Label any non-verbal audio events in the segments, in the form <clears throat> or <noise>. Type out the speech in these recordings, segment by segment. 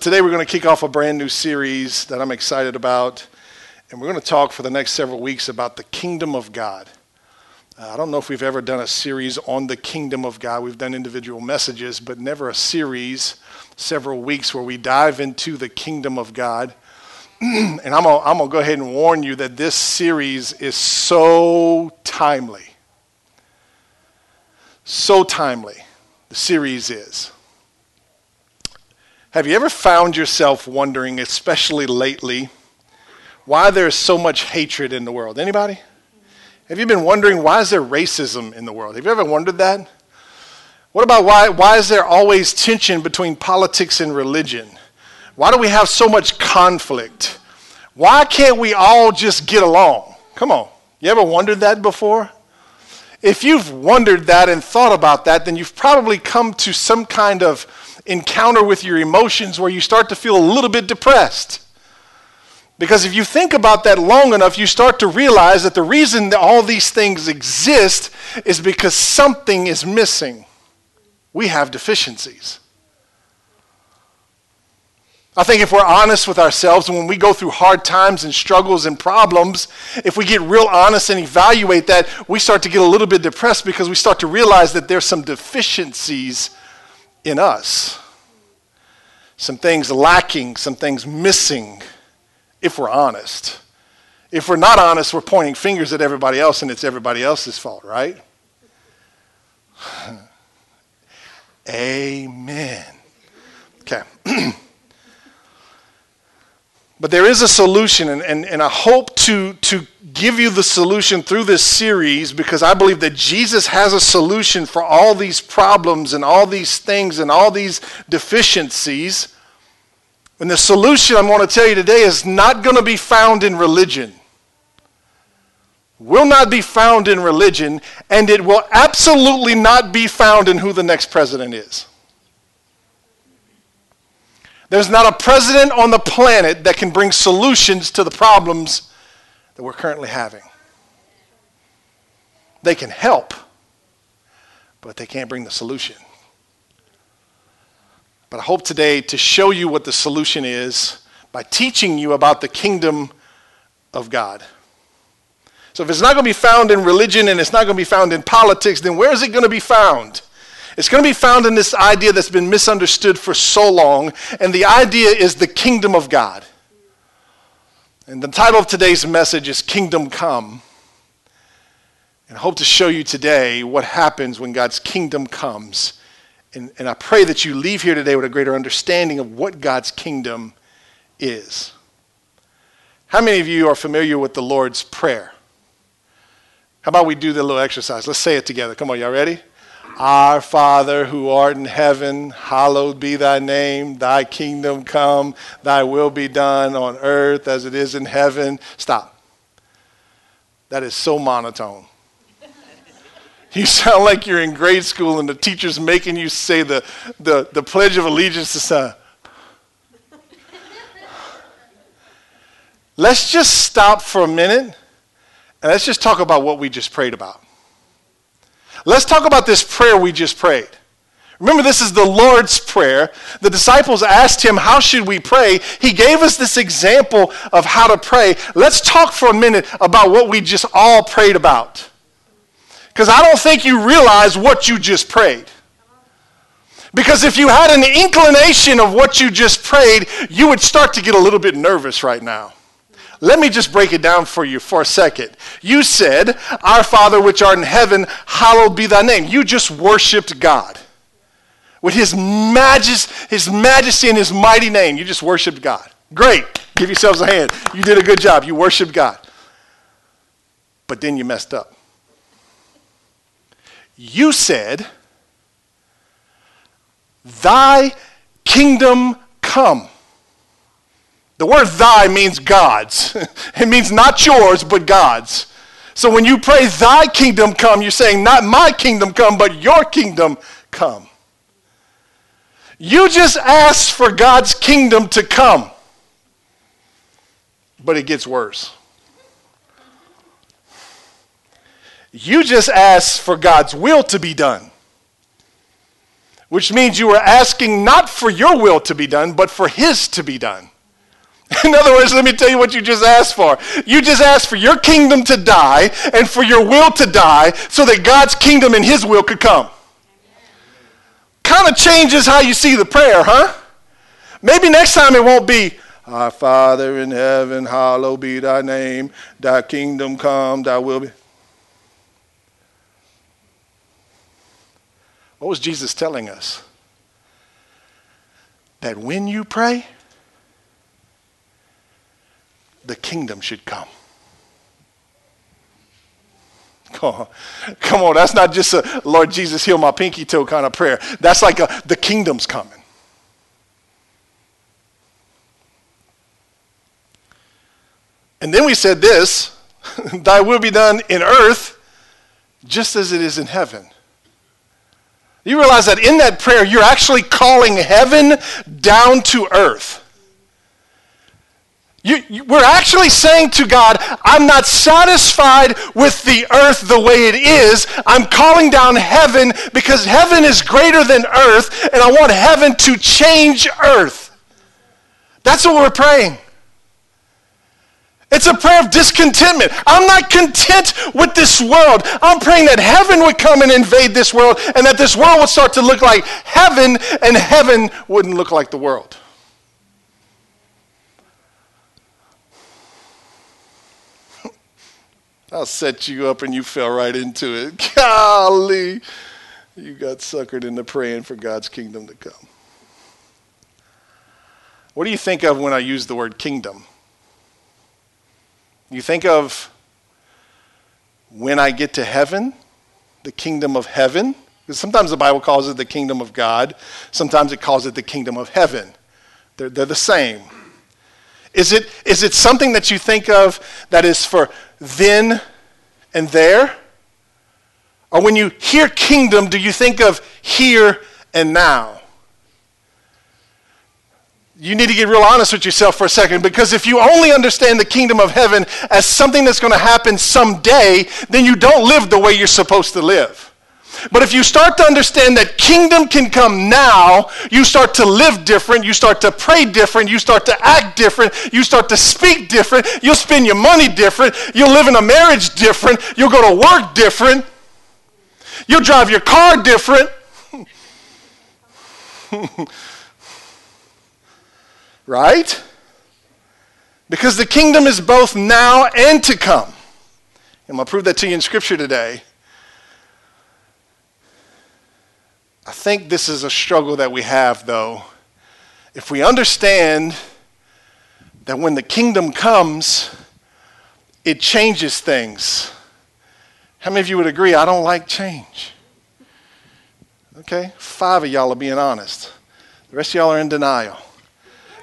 Today, we're going to kick off a brand new series that I'm excited about, and we're going to talk for the next several weeks about the kingdom of God. Uh, I don't know if we've ever done a series on the kingdom of God. We've done individual messages, but never a series, several weeks where we dive into the kingdom of God. <clears throat> and I'm going to go ahead and warn you that this series is so timely. So timely, the series is. Have you ever found yourself wondering, especially lately, why there's so much hatred in the world? Anybody? Have you been wondering why is there racism in the world? Have you ever wondered that? What about why, why is there always tension between politics and religion? Why do we have so much conflict? Why can't we all just get along? Come on. You ever wondered that before? If you've wondered that and thought about that, then you've probably come to some kind of encounter with your emotions where you start to feel a little bit depressed. Because if you think about that long enough, you start to realize that the reason that all these things exist is because something is missing. We have deficiencies. I think if we're honest with ourselves and when we go through hard times and struggles and problems, if we get real honest and evaluate that, we start to get a little bit depressed because we start to realize that there's some deficiencies in us. Some things lacking, some things missing, if we're honest. If we're not honest, we're pointing fingers at everybody else and it's everybody else's fault, right? <sighs> Amen. Okay. <clears throat> But there is a solution, and, and, and I hope to, to give you the solution through this series because I believe that Jesus has a solution for all these problems and all these things and all these deficiencies. And the solution I'm going to tell you today is not going to be found in religion. Will not be found in religion, and it will absolutely not be found in who the next president is. There's not a president on the planet that can bring solutions to the problems that we're currently having. They can help, but they can't bring the solution. But I hope today to show you what the solution is by teaching you about the kingdom of God. So if it's not going to be found in religion and it's not going to be found in politics, then where is it going to be found? It's going to be found in this idea that's been misunderstood for so long, and the idea is the kingdom of God. And the title of today's message is Kingdom Come. And I hope to show you today what happens when God's kingdom comes. And, and I pray that you leave here today with a greater understanding of what God's kingdom is. How many of you are familiar with the Lord's Prayer? How about we do the little exercise? Let's say it together. Come on, y'all ready? Our Father who art in heaven, hallowed be thy name. Thy kingdom come, thy will be done on earth as it is in heaven. Stop. That is so monotone. <laughs> You sound like you're in grade school and the teacher's making you say the, the, the Pledge of Allegiance to son. Let's just stop for a minute and let's just talk about what we just prayed about. Let's talk about this prayer we just prayed. Remember, this is the Lord's Prayer. The disciples asked him, How should we pray? He gave us this example of how to pray. Let's talk for a minute about what we just all prayed about. Because I don't think you realize what you just prayed. Because if you had an inclination of what you just prayed, you would start to get a little bit nervous right now. Let me just break it down for you for a second. You said, Our Father which art in heaven, hallowed be thy name. You just worshiped God. With his, majest, his majesty and his mighty name, you just worshiped God. Great. Give yourselves a hand. You did a good job. You worshiped God. But then you messed up. You said, Thy kingdom come. The word thy means God's. <laughs> it means not yours, but God's. So when you pray, thy kingdom come, you're saying, not my kingdom come, but your kingdom come. You just asked for God's kingdom to come. But it gets worse. You just asked for God's will to be done. which means you are asking not for your will to be done, but for His to be done. <laughs> In other words, let me tell you what you just asked for. You just asked for your kingdom to die and for your will to die so that God's kingdom and His will could come. Kind of changes how you see the prayer, huh? Maybe next time it won't be, Our Father in heaven, hallowed be thy name, thy kingdom come, thy will be. What was Jesus telling us? That when you pray, the kingdom should come. Come on. Come on, that's not just a Lord Jesus heal my pinky toe kind of prayer. That's like a, the kingdom's coming. And then we said this <laughs> Thy will be done in earth just as it is in heaven. You realize that in that prayer, you're actually calling heaven down to earth. You, you, we're actually saying to God, I'm not satisfied with the earth the way it is. I'm calling down heaven because heaven is greater than earth, and I want heaven to change earth. That's what we're praying. It's a prayer of discontentment. I'm not content with this world. I'm praying that heaven would come and invade this world and that this world would start to look like heaven and heaven wouldn't look like the world. I'll set you up and you fell right into it. <laughs> Golly, you got suckered into praying for God's kingdom to come. What do you think of when I use the word kingdom? You think of when I get to heaven, the kingdom of heaven. Because sometimes the Bible calls it the kingdom of God, sometimes it calls it the kingdom of heaven. They're, they're the same. Is it, is it something that you think of that is for then and there? Or when you hear kingdom, do you think of here and now? you need to get real honest with yourself for a second because if you only understand the kingdom of heaven as something that's going to happen someday, then you don't live the way you're supposed to live. But if you start to understand that kingdom can come now, you start to live different, you start to pray different, you start to act different, you start to speak different, you'll spend your money different, you'll live in a marriage different, you'll go to work different, you'll drive your car different. <laughs> right? Because the kingdom is both now and to come. And I'll prove that to you in Scripture today. I think this is a struggle that we have, though. If we understand that when the kingdom comes, it changes things. How many of you would agree? I don't like change. Okay? Five of y'all are being honest. The rest of y'all are in denial.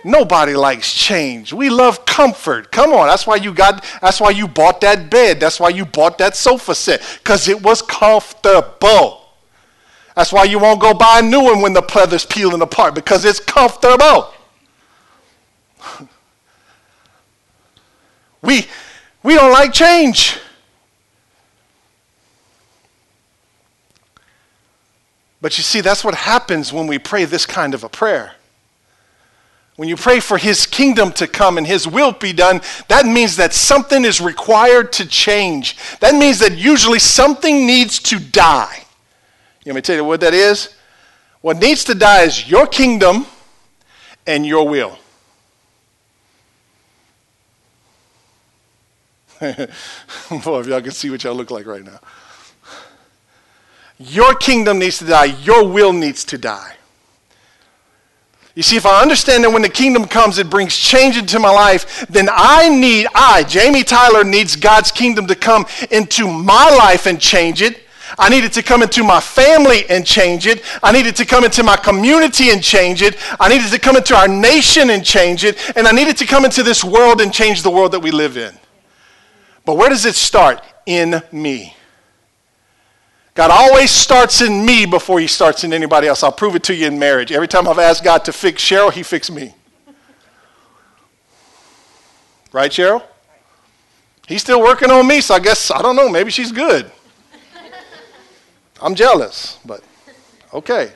Nobody likes change. We love comfort. Come on, that's why you got that's why you bought that bed. That's why you bought that sofa set cuz it was comfortable. That's why you won't go buy a new one when the leather's peeling apart because it's comfortable. <laughs> we we don't like change. But you see, that's what happens when we pray this kind of a prayer. When you pray for His kingdom to come and His will be done, that means that something is required to change. That means that usually something needs to die. You want me to tell you what that is? What needs to die is your kingdom and your will. <laughs> Boy, if y'all can see what y'all look like right now. Your kingdom needs to die, your will needs to die. You see, if I understand that when the kingdom comes, it brings change into my life, then I need, I, Jamie Tyler, needs God's kingdom to come into my life and change it. I needed to come into my family and change it. I needed to come into my community and change it. I needed to come into our nation and change it. And I needed to come into this world and change the world that we live in. But where does it start? In me. God always starts in me before he starts in anybody else. I'll prove it to you in marriage. Every time I've asked God to fix Cheryl, he fixed me. Right, Cheryl? He's still working on me, so I guess, I don't know, maybe she's good. I'm jealous, but okay.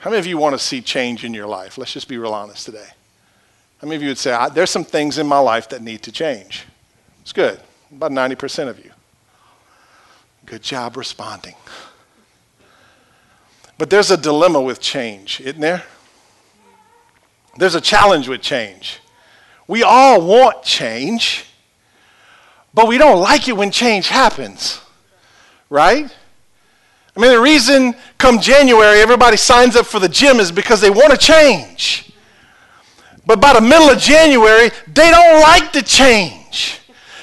How many of you want to see change in your life? Let's just be real honest today. How many of you would say, There's some things in my life that need to change? It's good. About 90% of you. Good job responding. But there's a dilemma with change, isn't there? There's a challenge with change. We all want change but we don't like it when change happens, right? I mean, the reason come January everybody signs up for the gym is because they want to change. But by the middle of January, they don't like the change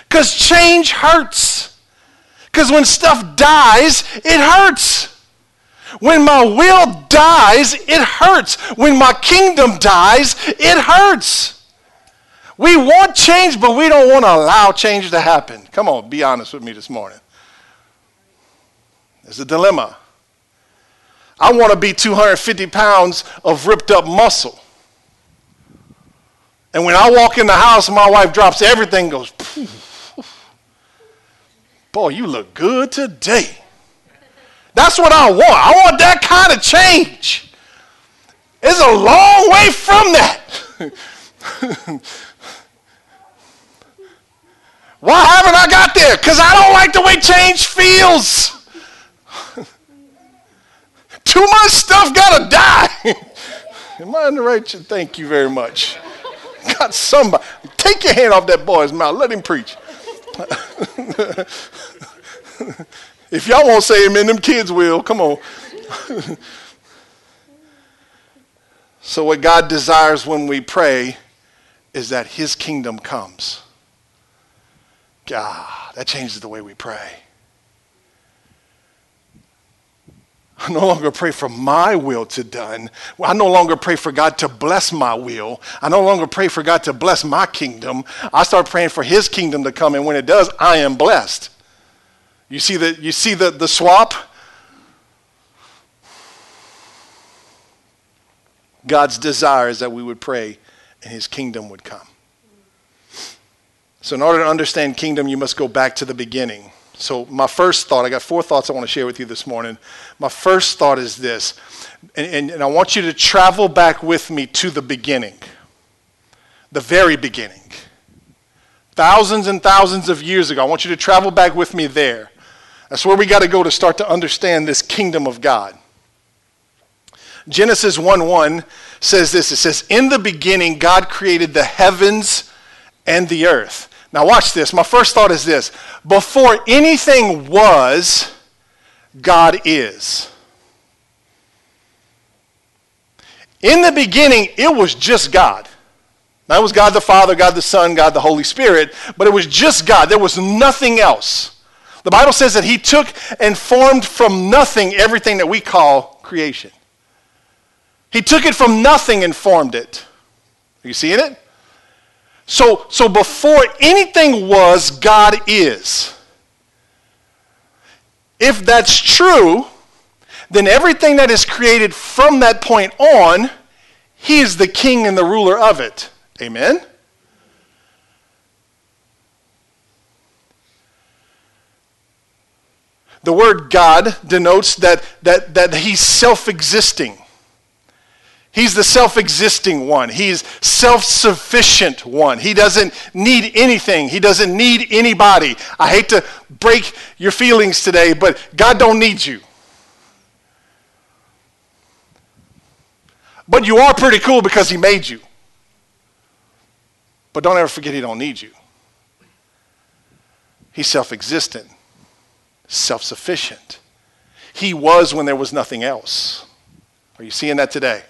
because change hurts. Because when stuff dies, it hurts. When my will dies, it hurts. When my kingdom dies, it hurts. We want change, but we don't want to allow change to happen. Come on, be honest with me this morning. There's a dilemma. I want to be 250 pounds of ripped up muscle. And when I walk in the house, my wife drops everything, goes, Boy, you look good today. That's what I want. I want that kind of change. It's a long way from that. <laughs> Why haven't I got there? Because I don't like the way change feels. <laughs> Too much stuff got to die. <laughs> Am I in the right? Thank you very much. <laughs> Got somebody. Take your hand off that boy's mouth. Let him preach. if y'all won't say amen, them kids will. Come on. so, what God desires when we pray is that His kingdom comes. God, that changes the way we pray. I no longer pray for my will to done. I no longer pray for God to bless my will. I no longer pray for God to bless my kingdom. I start praying for his kingdom to come, and when it does, I am blessed. You see the, you see the, the swap? God's desire is that we would pray and his kingdom would come. So, in order to understand kingdom, you must go back to the beginning. So, my first thought, I got four thoughts I want to share with you this morning. My first thought is this, and, and, and I want you to travel back with me to the beginning, the very beginning. Thousands and thousands of years ago. I want you to travel back with me there. That's where we got to go to start to understand this kingdom of God. Genesis 1 1 says this it says, In the beginning, God created the heavens and the earth. Now, watch this. My first thought is this before anything was, God is. In the beginning, it was just God. That was God the Father, God the Son, God the Holy Spirit, but it was just God. There was nothing else. The Bible says that He took and formed from nothing everything that we call creation. He took it from nothing and formed it. Are you seeing it? So, so before anything was, God is. If that's true, then everything that is created from that point on, He is the king and the ruler of it. Amen? The word God denotes that, that, that He's self existing. He's the self existing one. He's self sufficient one. He doesn't need anything. He doesn't need anybody. I hate to break your feelings today, but God don't need you. But you are pretty cool because he made you. But don't ever forget he don't need you. He's self-existent, self-sufficient. He was when there was nothing else. Are you seeing that today?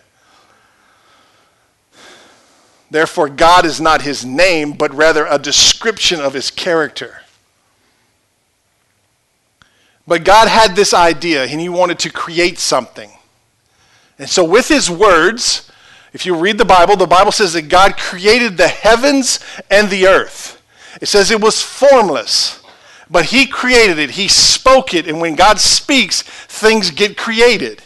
Therefore, God is not his name, but rather a description of his character. But God had this idea, and he wanted to create something. And so, with his words, if you read the Bible, the Bible says that God created the heavens and the earth. It says it was formless, but he created it, he spoke it, and when God speaks, things get created.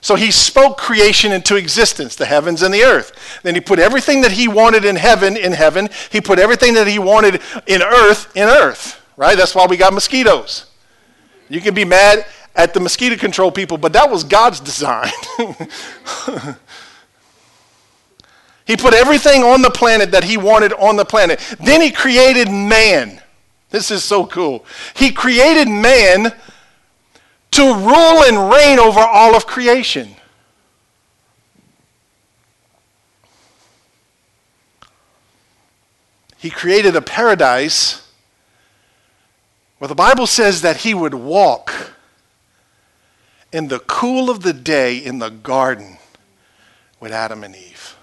So he spoke creation into existence, the heavens and the earth. Then he put everything that he wanted in heaven in heaven. He put everything that he wanted in earth in earth, right? That's why we got mosquitoes. You can be mad at the mosquito control people, but that was God's design. <laughs> he put everything on the planet that he wanted on the planet. Then he created man. This is so cool. He created man to rule and reign over all of creation. He created a paradise where the Bible says that he would walk in the cool of the day in the garden with Adam and Eve.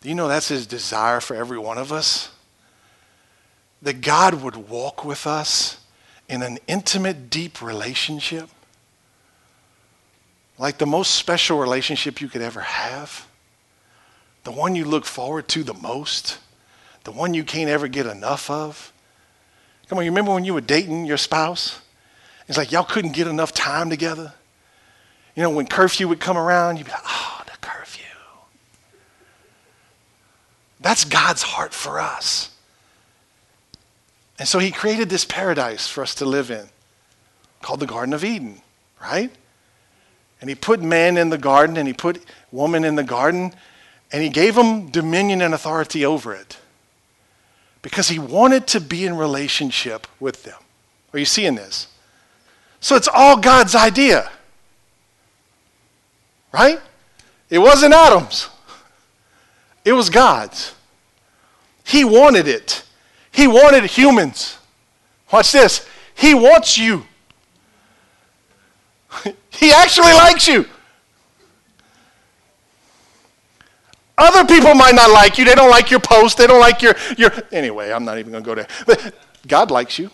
Do you know that's his desire for every one of us? That God would walk with us in an intimate, deep relationship, like the most special relationship you could ever have, the one you look forward to the most, the one you can't ever get enough of. Come on, you remember when you were dating your spouse? It's like y'all couldn't get enough time together. You know, when curfew would come around, you'd be like, oh, the curfew. That's God's heart for us. And so he created this paradise for us to live in called the Garden of Eden, right? And he put man in the garden and he put woman in the garden and he gave them dominion and authority over it because he wanted to be in relationship with them. Are you seeing this? So it's all God's idea, right? It wasn't Adam's, it was God's. He wanted it. He wanted humans. Watch this. He wants you. <laughs> he actually likes you. Other people might not like you. They don't like your post. They don't like your, your. Anyway, I'm not even going to go there. But God likes you.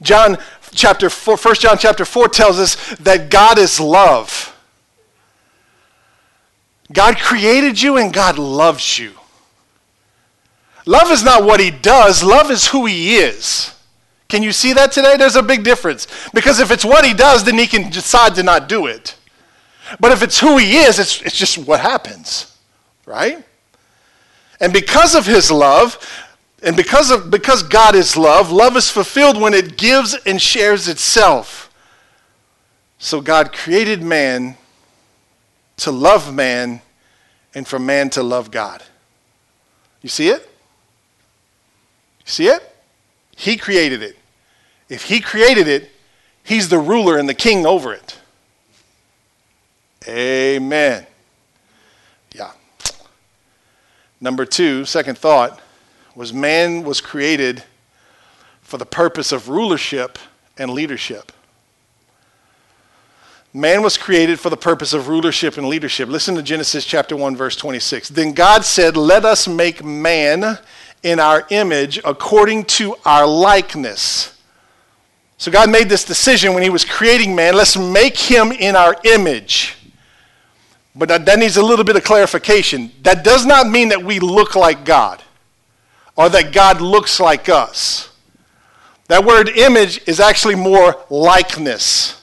John chapter 4, 1 John chapter 4 tells us that God is love. God created you and God loves you. Love is not what he does, love is who he is. Can you see that today? There's a big difference. Because if it's what he does, then he can decide to not do it. But if it's who he is, it's, it's just what happens, right? And because of his love, and because, of, because God is love, love is fulfilled when it gives and shares itself. So God created man to love man and for man to love God. You see it? See it? He created it. If he created it, he's the ruler and the king over it. Amen. Yeah. Number two, second thought, was man was created for the purpose of rulership and leadership. Man was created for the purpose of rulership and leadership. Listen to Genesis chapter 1 verse 26. Then God said, "Let us make man in our image according to our likeness. So God made this decision when he was creating man, let's make him in our image. But that, that needs a little bit of clarification. That does not mean that we look like God or that God looks like us. That word image is actually more likeness.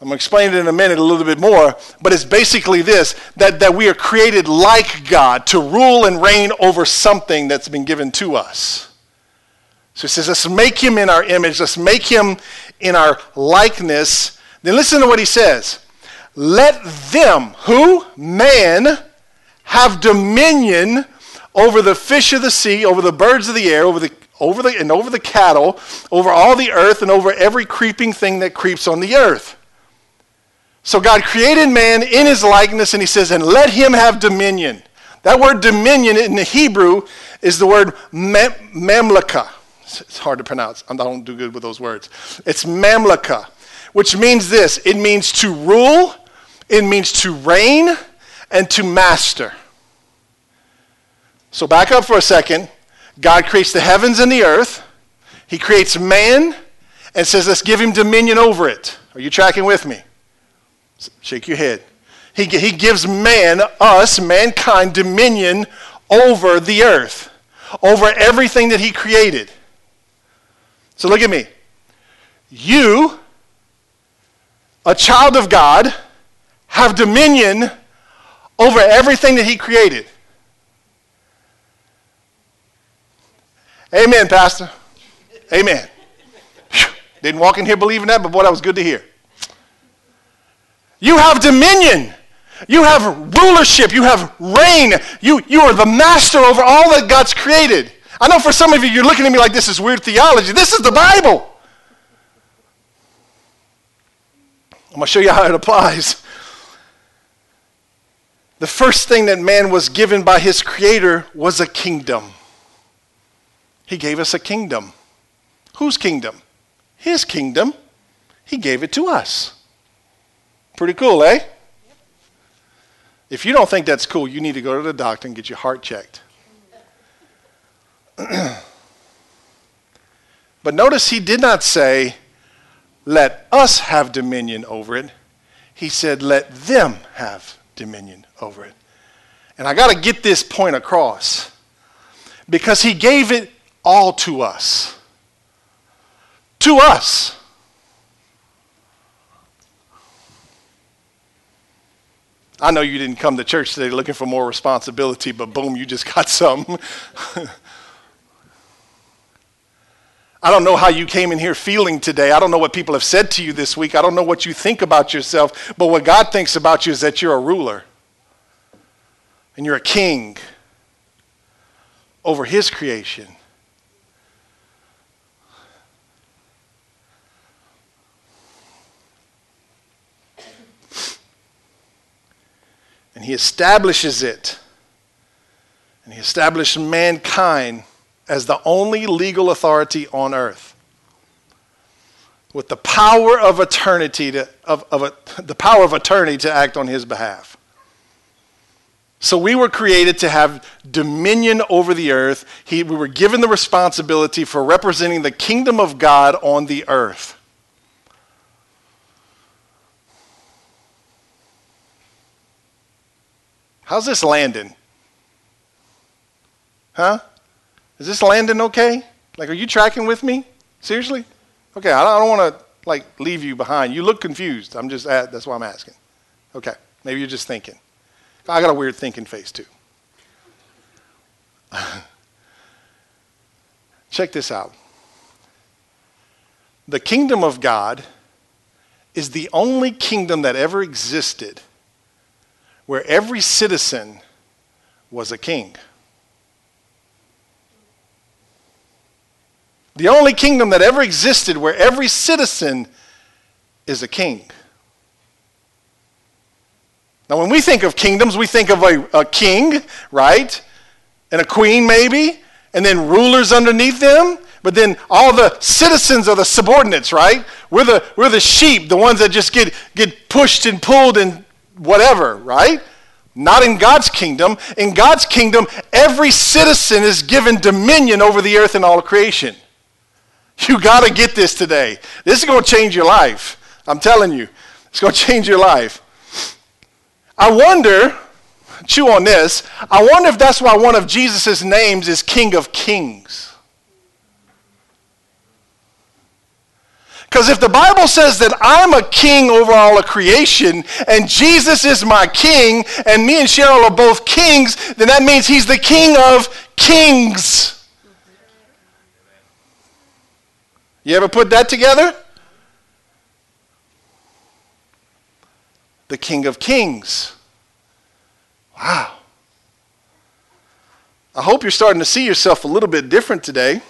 I'm going to explain it in a minute a little bit more, but it's basically this that, that we are created like God to rule and reign over something that's been given to us. So he says, let's make him in our image, let's make him in our likeness. Then listen to what he says. Let them, who? Man, have dominion over the fish of the sea, over the birds of the air, over the over the and over the cattle, over all the earth, and over every creeping thing that creeps on the earth. So God created man in his likeness, and he says, and let him have dominion. That word dominion in the Hebrew is the word mamlaka. It's hard to pronounce. I don't do good with those words. It's mamlaka, which means this it means to rule, it means to reign, and to master. So back up for a second. God creates the heavens and the earth. He creates man and says, let's give him dominion over it. Are you tracking with me? Shake your head. He, he gives man, us, mankind, dominion over the earth, over everything that he created. So look at me. You, a child of God, have dominion over everything that he created. Amen, Pastor. Amen. Didn't walk in here believing that, but boy, that was good to hear. You have dominion. You have rulership. You have reign. You, you are the master over all that God's created. I know for some of you, you're looking at me like this is weird theology. This is the Bible. I'm going to show you how it applies. The first thing that man was given by his creator was a kingdom. He gave us a kingdom. Whose kingdom? His kingdom. He gave it to us. Pretty cool, eh? If you don't think that's cool, you need to go to the doctor and get your heart checked. <clears throat> but notice he did not say, let us have dominion over it. He said, let them have dominion over it. And I got to get this point across because he gave it all to us. To us. I know you didn't come to church today looking for more responsibility, but boom, you just <laughs> got some. I don't know how you came in here feeling today. I don't know what people have said to you this week. I don't know what you think about yourself. But what God thinks about you is that you're a ruler and you're a king over His creation. And He establishes it. And He established mankind as the only legal authority on earth. With the power of eternity to, of, of a, the power of attorney to act on his behalf. So we were created to have dominion over the earth. He, we were given the responsibility for representing the kingdom of god on the earth how's this landing huh is this landing okay? Like, are you tracking with me? Seriously? Okay, I don't, don't want to like leave you behind. You look confused. I'm just at, that's why I'm asking. Okay, maybe you're just thinking. I got a weird thinking face too. <laughs> Check this out. The kingdom of God is the only kingdom that ever existed where every citizen was a king. The only kingdom that ever existed where every citizen is a king. Now, when we think of kingdoms, we think of a, a king, right? And a queen, maybe, and then rulers underneath them. But then all the citizens are the subordinates, right? We're the, we're the sheep, the ones that just get, get pushed and pulled and whatever, right? Not in God's kingdom. In God's kingdom, every citizen is given dominion over the earth and all creation. You got to get this today. This is going to change your life. I'm telling you, it's going to change your life. I wonder, chew on this, I wonder if that's why one of Jesus' names is King of Kings. Because if the Bible says that I'm a king over all of creation and Jesus is my king and me and Cheryl are both kings, then that means he's the king of kings. You ever put that together? The King of Kings. Wow. I hope you're starting to see yourself a little bit different today.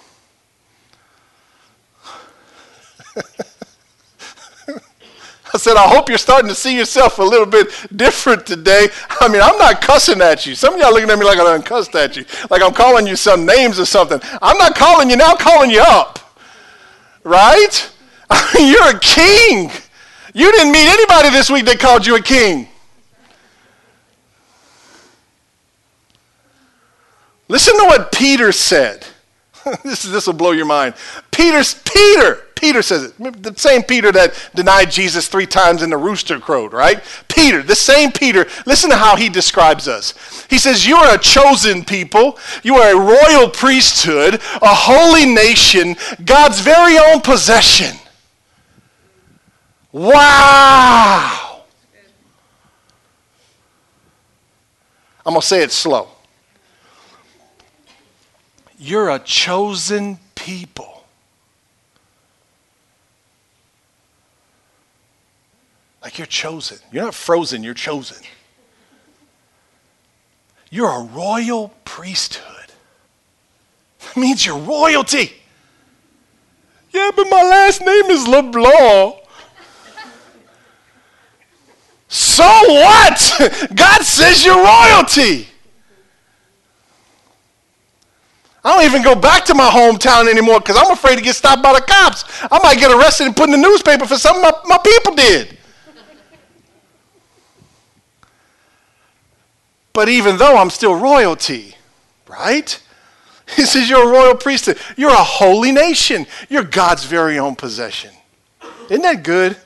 Said, I hope you're starting to see yourself a little bit different today. I mean, I'm not cussing at you. Some of y'all looking at me like I done cussed at you, like I'm calling you some names or something. I'm not calling you now, I'm calling you up. Right? <laughs> I mean, you're a king. You didn't meet anybody this week that called you a king. Listen to what Peter said. <laughs> this, this will blow your mind. Peter's, Peter, Peter says it. The same Peter that denied Jesus three times in the rooster crowed, right? Peter, the same Peter. Listen to how he describes us. He says, You are a chosen people. You are a royal priesthood, a holy nation, God's very own possession. Wow. I'm going to say it slow. You're a chosen people. Like you're chosen. You're not frozen, you're chosen. You're a royal priesthood. That means you're royalty. Yeah, but my last name is LeBlanc. so what? <laughs> God says you're royalty. I don't even go back to my hometown anymore because I'm afraid to get stopped by the cops. I might get arrested and put in the newspaper for something my, my people did. but even though I'm still royalty, right? <laughs> He says you're a royal priesthood. You're a holy nation. You're God's very own possession. Isn't that good?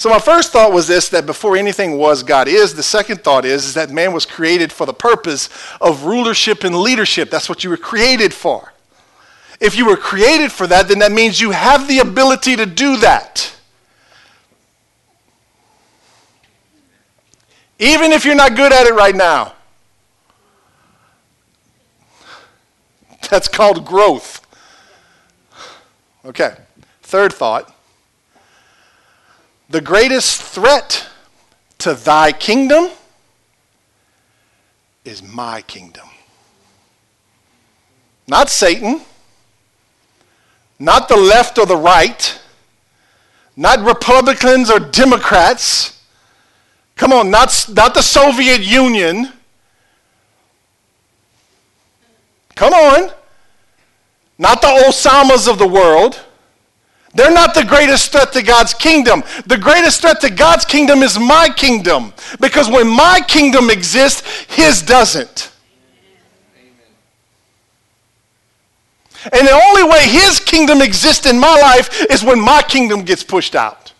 So my first thought was this that before anything was, God is. The second thought is, is that man was created for the purpose of rulership and leadership. That's what you were created for. If you were created for that, then that means you have the ability to do that. Even if you're not good at it right now. That's called growth. Okay. Third thought the greatest threat to thy kingdom is my kingdom. Not Satan, not the left or the right, not Republicans or Democrats. Come on, not, not the Soviet Union. Come on. Not the Osamas of the world. They're not the greatest threat to God's kingdom. The greatest threat to God's kingdom is my kingdom. Because when my kingdom exists, His doesn't. And the only way His kingdom exists in my life is when my kingdom gets pushed out.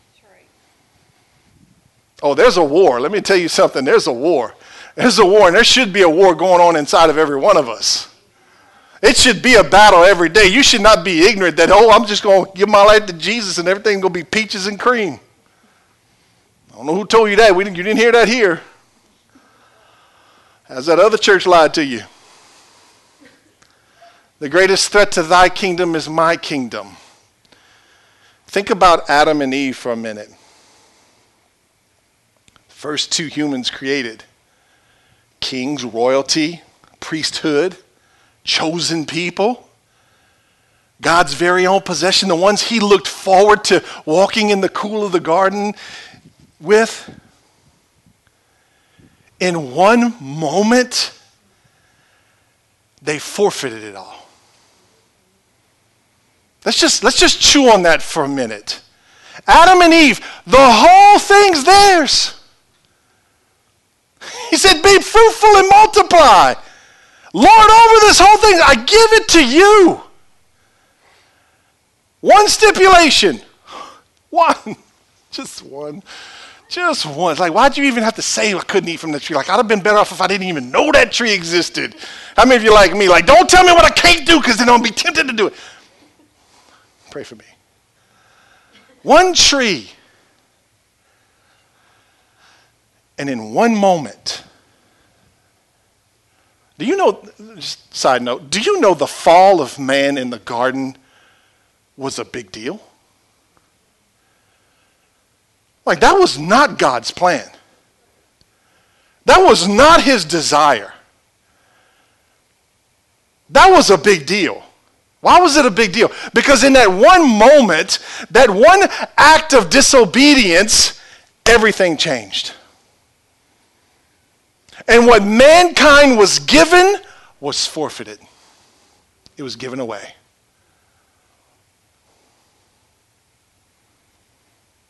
Oh, there's a war. Let me tell you something. There's a war. There's a war, and there should be a war going on inside of every one of us. It should be a battle every day. You should not be ignorant that, oh, I'm just going to give my life to Jesus and everything's going to be peaches and cream. I don't know who told you that. We didn't, you didn't hear that here. Has that other church lied to you? The greatest threat to thy kingdom is my kingdom. Think about Adam and Eve for a minute. First two humans created kings, royalty, priesthood chosen people, God's very own possession, the ones he looked forward to walking in the cool of the garden with. In one moment, they forfeited it all. Let's just, let's just chew on that for a minute. Adam and Eve, the whole thing's theirs. <laughs> He said, Be fruitful and multiply. Lord, over this whole thing, I give it to you. One stipulation. <gasps> One. <laughs> Just one. Just one. It's like, why'd you even have to say I couldn't eat from the tree? Like, I'd have been better off if I didn't even know that tree existed. How many of you like me? Like, don't tell me what I can't do because then I'll be tempted to do it. Pray for me. One tree. And in one moment, do you know, just side note, do you know the fall of man in the garden was a big deal? Like, that was not God's plan. That was not his desire. That was a big deal. Why was it a big deal? Because in that one moment, that one act of disobedience, everything changed. And what mankind was given was forfeited, it was given away.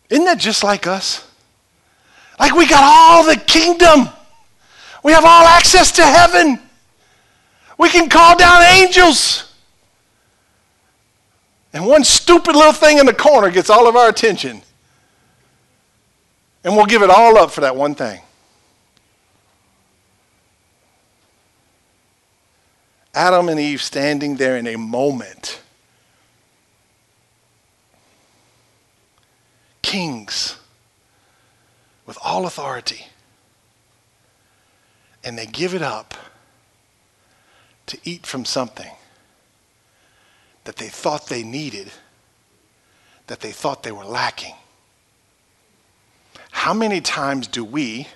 Isn't that just like us? Like we got all the kingdom. We have all access to heaven. We can call down angels. And one stupid little thing in the corner gets all of our attention. And we'll give it all up for that one thing. Adam and Eve standing there in a moment. Kings with all authority. And they give it up to eat from something that they thought they needed, that they thought they were lacking. how many times do we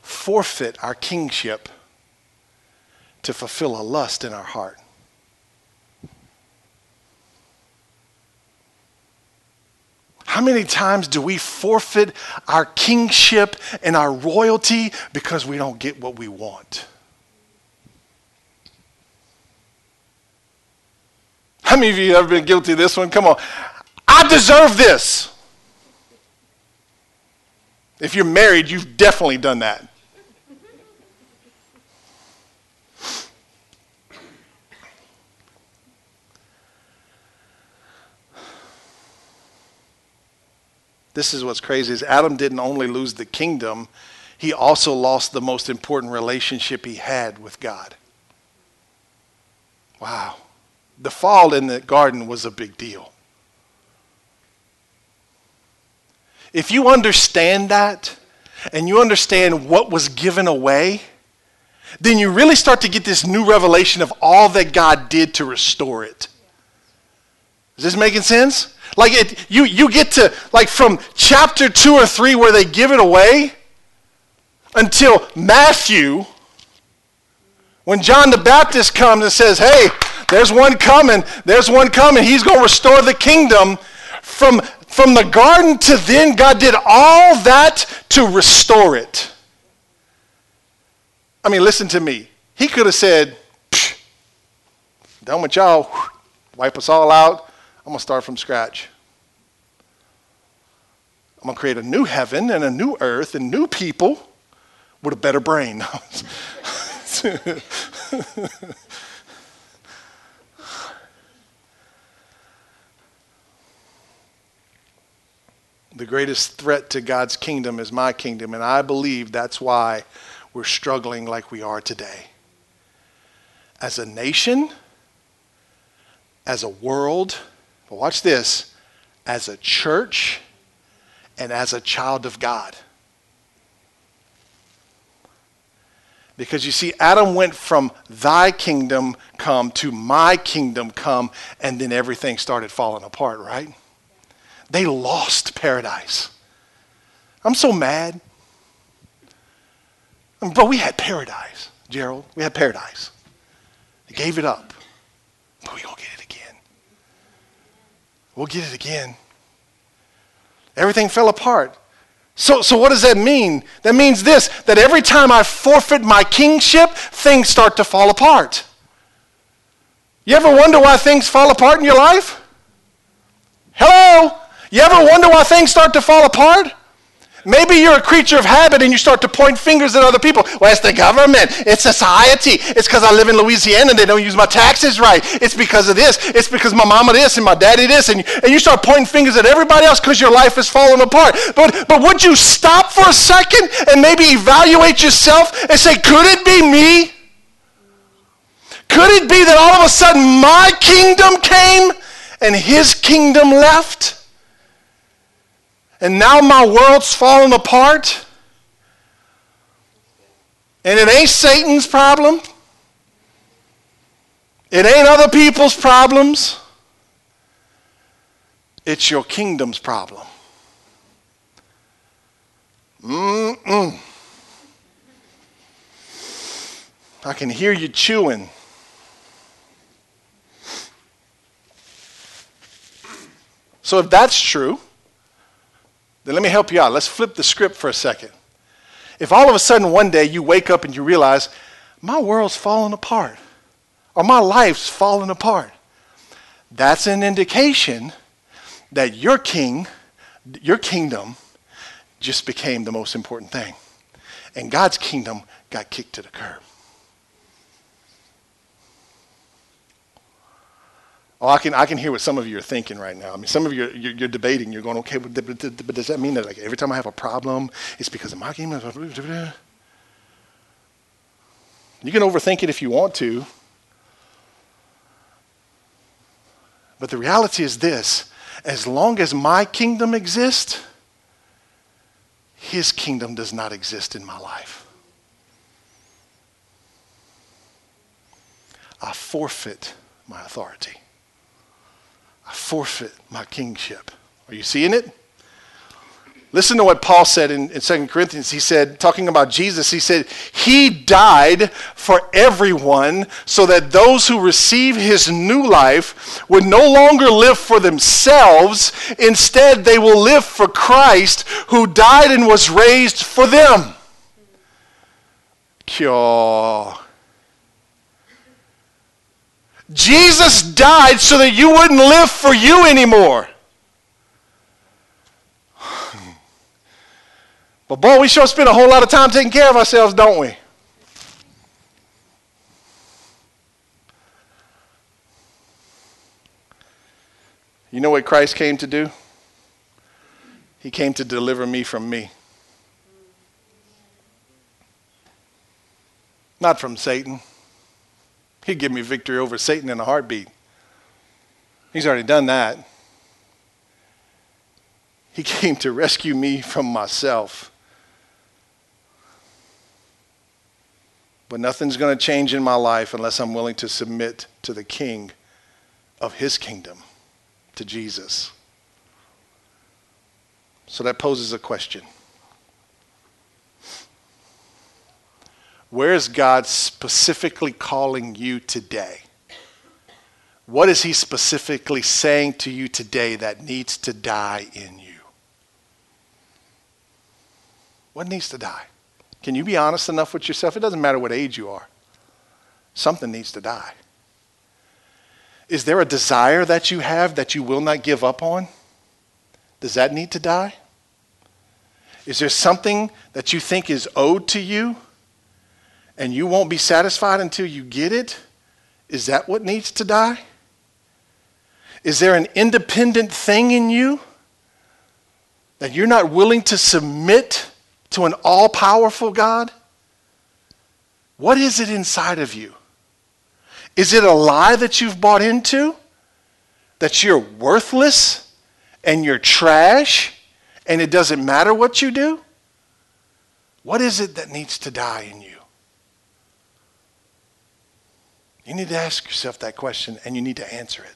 forfeit our kingship to fulfill a lust in our heart? How many times do we forfeit our kingship and our royalty because we don't get what we want? How many of you have ever been guilty of this one? Come on. I deserve this. If you're married, you've definitely done that. This is what's crazy is Adam didn't only lose the kingdom, he also lost the most important relationship he had with God. Wow. The fall in the garden was a big deal. If you understand that and you understand what was given away, then you really start to get this new revelation of all that God did to restore it. Is this making sense? Like it, you, you get to, like from chapter 2 or 3 where they give it away until Matthew, when John the Baptist comes and says, hey, there's one coming, there's one coming, he's going to restore the kingdom. From, from the garden to then, God did all that to restore it. I mean, listen to me. He could have said, done with y'all, wipe us all out. I'm going to start from scratch. I'm going to create a new heaven and a new earth and new people with a better brain. <laughs> the greatest threat to God's kingdom is my kingdom, and I believe that's why we're struggling like we are today. As a nation, as a world, but watch this as a church and as a child of God. Because you see, Adam went from thy kingdom come to my kingdom come, and then everything started falling apart, right? They lost paradise. I'm so mad. But we had paradise, Gerald. We had paradise. They gave it up. But we going to get it. We'll get it again. Everything fell apart. So, so what does that mean? That means this that every time I forfeit my kingship, things start to fall apart. You ever wonder why things fall apart in your life? Hello? You ever wonder why things start to fall apart? Maybe you're a creature of habit and you start to point fingers at other people. Well, it's the government. It's society. It's because I live in Louisiana and they don't use my taxes right. It's because of this. It's because my mama this and my daddy this. And, and you start pointing fingers at everybody else because your life is falling apart. But, but would you stop for a second and maybe evaluate yourself and say, could it be me? Could it be that all of a sudden my kingdom came and his kingdom left? And now my world's falling apart. And it ain't Satan's problem. It ain't other people's problems. It's your kingdom's problem. Mm-mm. I can hear you chewing. So if that's true, then let me help you out. Let's flip the script for a second. If all of a sudden one day you wake up and you realize, my world's falling apart, or my life's falling apart, that's an indication that your king, your kingdom, just became the most important thing. And God's kingdom got kicked to the curb. Oh, I can, I can hear what some of you are thinking right now. I mean, some of you, are, you're, you're debating. You're going, okay, but, but, but, does that mean that like every time I have a problem, it's because of my game? You can overthink it if you want to. But the reality is this as long as my kingdom exists, his kingdom does not exist in my life. I forfeit my authority. I forfeit my kingship. Are you seeing it? Listen to what Paul said in, in 2 Corinthians. He said, talking about Jesus, he said, He died for everyone so that those who receive his new life would no longer live for themselves. Instead, they will live for Christ who died and was raised for them. Cure. Jesus died so that you wouldn't live for you anymore. But boy, we sure spend a whole lot of time taking care of ourselves, don't we? You know what Christ came to do? He came to deliver me from me. Not from Satan. He'd give me victory over Satan in a heartbeat. He's already done that. He <laughs> came to rescue me from myself. But nothing's going to change in my life unless I'm willing to submit to the king of his kingdom, to Jesus. So that poses a question. Where is God specifically calling you today? What is he specifically saying to you today that needs to die in you? What needs to die? Can you be honest enough with yourself? It doesn't matter what age you are. Something needs to die. Is there a desire that you have that you will not give up on? Does that need to die? Is there something that you think is owed to you and you won't be satisfied until you get it? Is that what needs to die? Is there an independent thing in you that you're not willing to submit to an all powerful God? What is it inside of you? Is it a lie that you've bought into? That you're worthless and you're trash and it doesn't matter what you do? What is it that needs to die in you? You need to ask yourself that question and you need to answer it.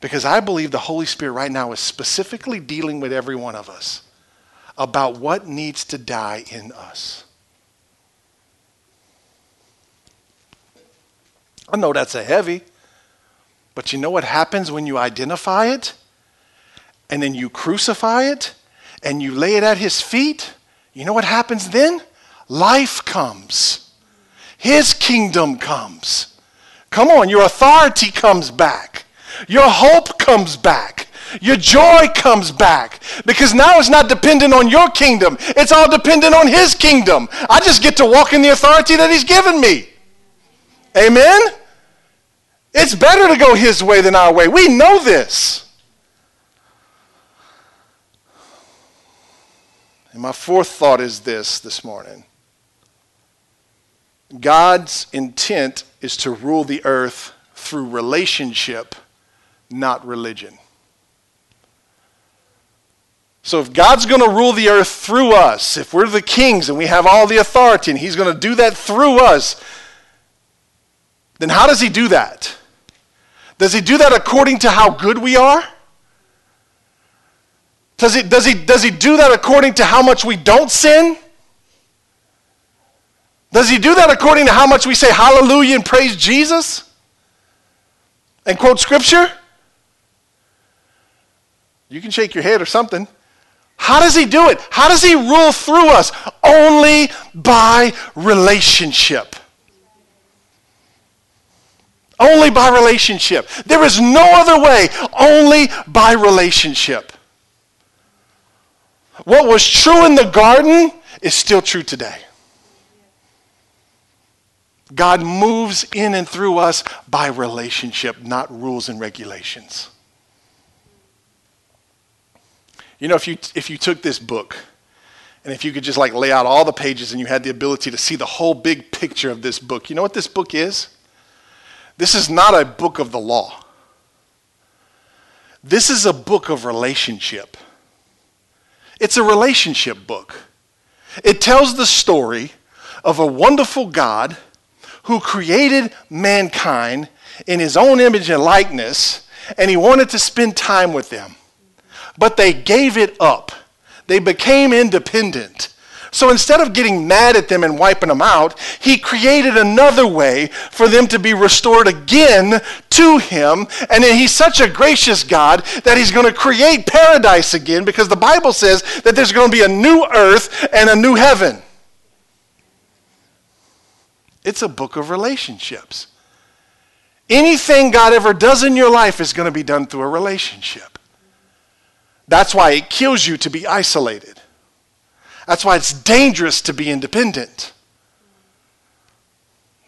Because I believe the Holy Spirit right now is specifically dealing with every one of us about what needs to die in us. I know that's a heavy, but you know what happens when you identify it and then you crucify it and you lay it at his feet? You know what happens then? Life comes. His kingdom comes. Come on, your authority comes back. Your hope comes back. Your joy comes back because now it's not dependent on your kingdom. It's all dependent on his kingdom. I just get to walk in the authority that he's given me. Amen? It's better to go his way than our way. We know this. And my fourth thought is this this morning God's intent is to rule the earth through relationship, not religion. So if God's going to rule the earth through us, if we're the kings and we have all the authority and he's going to do that through us, then how does he do that? Does he do that according to how good we are? Does he, does he, does he do that according to how much we don't sin? Does he do that according to how much we say hallelujah and praise Jesus? And quote scripture? You can shake your head or something. How does he do it? How does he rule through us? Only by relationship. Only by relationship. There is no other way, only by relationship. What was true in the garden is still true today. God moves in and through us by relationship, not rules and regulations. You know, if you, if you took this book and if you could just like lay out all the pages and you had the ability to see the whole big picture of this book, you know what this book is? This is not a book of the law. This is a book of relationship. It's a relationship book. It tells the story of a wonderful God who created mankind in his own image and likeness, and he wanted to spend time with them. but they gave it up. They became independent. So instead of getting mad at them and wiping them out, he created another way for them to be restored again to him. And he's such a gracious God that he's going to create paradise again because the Bible says that there's going to be a new earth and a new heaven. It's a book of relationships. Anything God ever does in your life is going to be done through a relationship. That's why it kills you to be isolated. That's why it's dangerous to be independent.